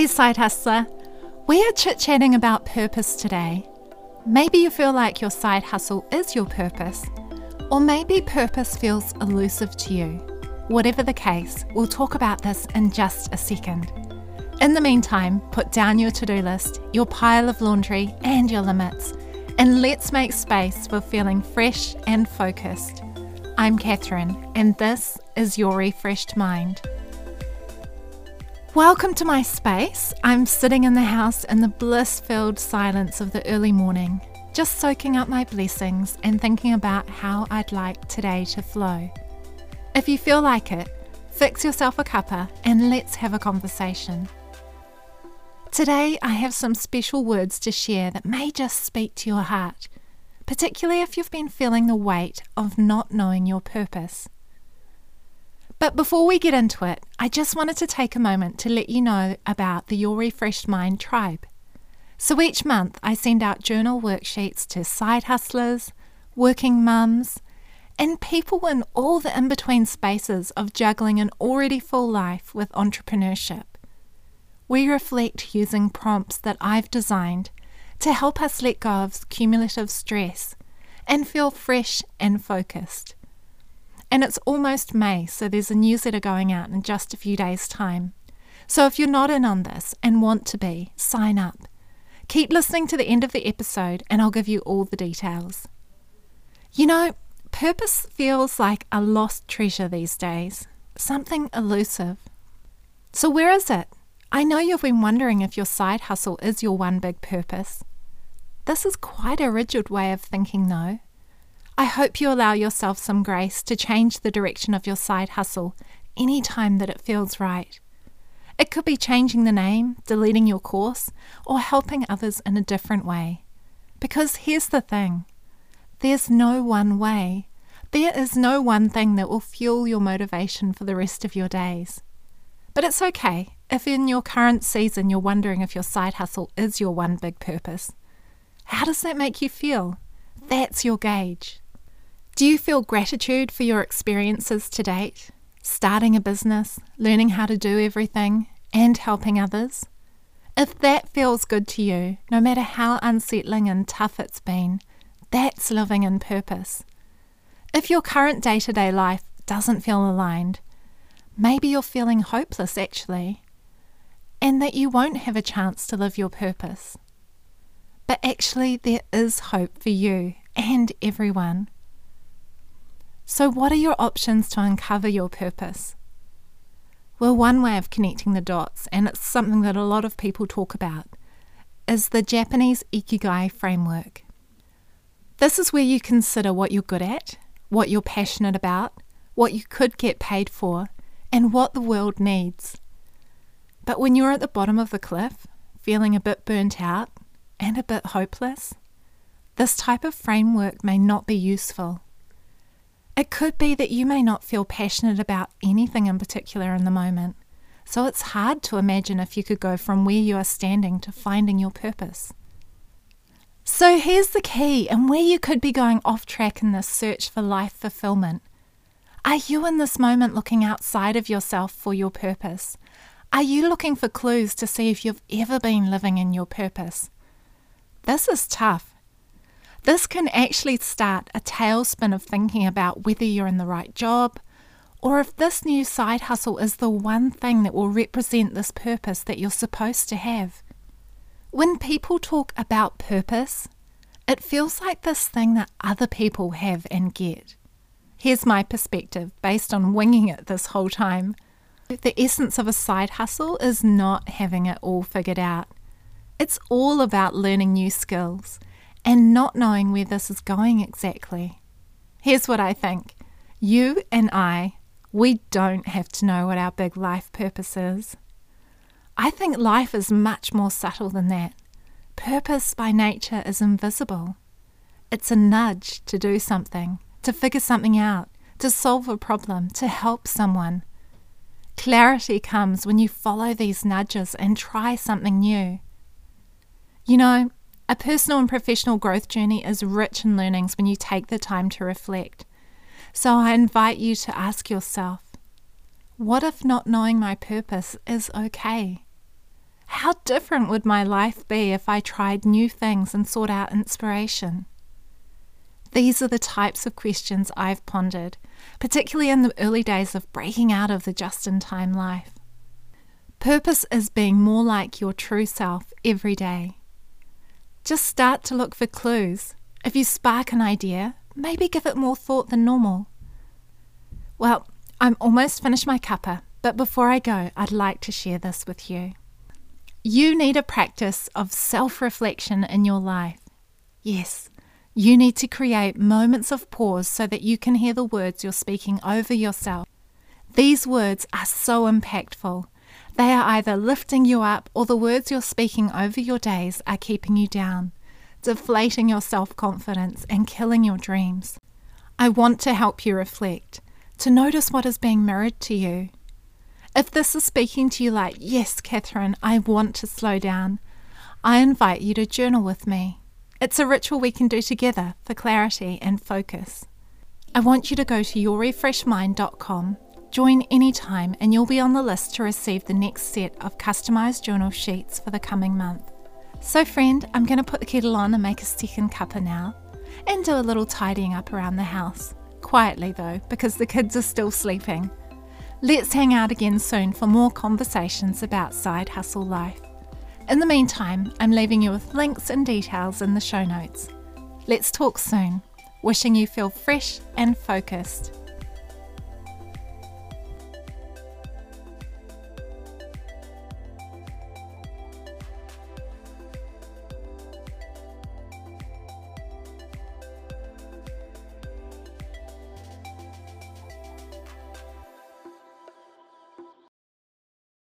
Hey, side hustler. We are chit chatting about purpose today. Maybe you feel like your side hustle is your purpose, or maybe purpose feels elusive to you. Whatever the case, we'll talk about this in just a second. In the meantime, put down your to do list, your pile of laundry, and your limits, and let's make space for feeling fresh and focused. I'm Catherine, and this is Your Refreshed Mind. Welcome to my space. I'm sitting in the house in the bliss filled silence of the early morning, just soaking up my blessings and thinking about how I'd like today to flow. If you feel like it, fix yourself a cuppa and let's have a conversation. Today, I have some special words to share that may just speak to your heart, particularly if you've been feeling the weight of not knowing your purpose. But before we get into it, I just wanted to take a moment to let you know about the Your Refreshed Mind tribe. So each month, I send out journal worksheets to side hustlers, working mums, and people in all the in between spaces of juggling an already full life with entrepreneurship. We reflect using prompts that I've designed to help us let go of cumulative stress and feel fresh and focused. And it's almost May, so there's a newsletter going out in just a few days' time. So if you're not in on this and want to be, sign up. Keep listening to the end of the episode and I'll give you all the details. You know, purpose feels like a lost treasure these days, something elusive. So, where is it? I know you've been wondering if your side hustle is your one big purpose. This is quite a rigid way of thinking, though. I hope you allow yourself some grace to change the direction of your side hustle any time that it feels right. It could be changing the name, deleting your course, or helping others in a different way. Because here's the thing there's no one way. There is no one thing that will fuel your motivation for the rest of your days. But it's okay if in your current season you're wondering if your side hustle is your one big purpose. How does that make you feel? That's your gauge. Do you feel gratitude for your experiences to date? Starting a business, learning how to do everything, and helping others? If that feels good to you, no matter how unsettling and tough it's been, that's living in purpose. If your current day to day life doesn't feel aligned, maybe you're feeling hopeless actually, and that you won't have a chance to live your purpose. But actually, there is hope for you and everyone. So, what are your options to uncover your purpose? Well, one way of connecting the dots, and it's something that a lot of people talk about, is the Japanese Ikigai framework. This is where you consider what you're good at, what you're passionate about, what you could get paid for, and what the world needs. But when you're at the bottom of the cliff, feeling a bit burnt out and a bit hopeless, this type of framework may not be useful. It could be that you may not feel passionate about anything in particular in the moment, so it's hard to imagine if you could go from where you are standing to finding your purpose. So here's the key, and where you could be going off track in this search for life fulfillment. Are you in this moment looking outside of yourself for your purpose? Are you looking for clues to see if you've ever been living in your purpose? This is tough this can actually start a tailspin of thinking about whether you're in the right job or if this new side hustle is the one thing that will represent this purpose that you're supposed to have. When people talk about purpose, it feels like this thing that other people have and get. Here's my perspective based on winging it this whole time. The essence of a side hustle is not having it all figured out. It's all about learning new skills and not knowing where this is going exactly. Here's what I think you and I, we don't have to know what our big life purpose is. I think life is much more subtle than that. Purpose by nature is invisible. It's a nudge to do something, to figure something out, to solve a problem, to help someone. Clarity comes when you follow these nudges and try something new. You know, a personal and professional growth journey is rich in learnings when you take the time to reflect. So I invite you to ask yourself what if not knowing my purpose is okay? How different would my life be if I tried new things and sought out inspiration? These are the types of questions I've pondered, particularly in the early days of breaking out of the just in time life. Purpose is being more like your true self every day. Just start to look for clues. If you spark an idea, maybe give it more thought than normal. Well, I'm almost finished my cuppa, but before I go, I'd like to share this with you. You need a practice of self reflection in your life. Yes, you need to create moments of pause so that you can hear the words you're speaking over yourself. These words are so impactful. They are either lifting you up or the words you're speaking over your days are keeping you down, deflating your self confidence and killing your dreams. I want to help you reflect, to notice what is being mirrored to you. If this is speaking to you like, yes, Catherine, I want to slow down, I invite you to journal with me. It's a ritual we can do together for clarity and focus. I want you to go to yourrefreshedmind.com, join anytime, and you'll be on the list to receive the next set of customized journal sheets for the coming month. So, friend, I'm going to put the kettle on and make a second cuppa now, and do a little tidying up around the house. Quietly, though, because the kids are still sleeping. Let's hang out again soon for more conversations about side hustle life. In the meantime, I'm leaving you with links and details in the show notes. Let's talk soon. Wishing you feel fresh and focused.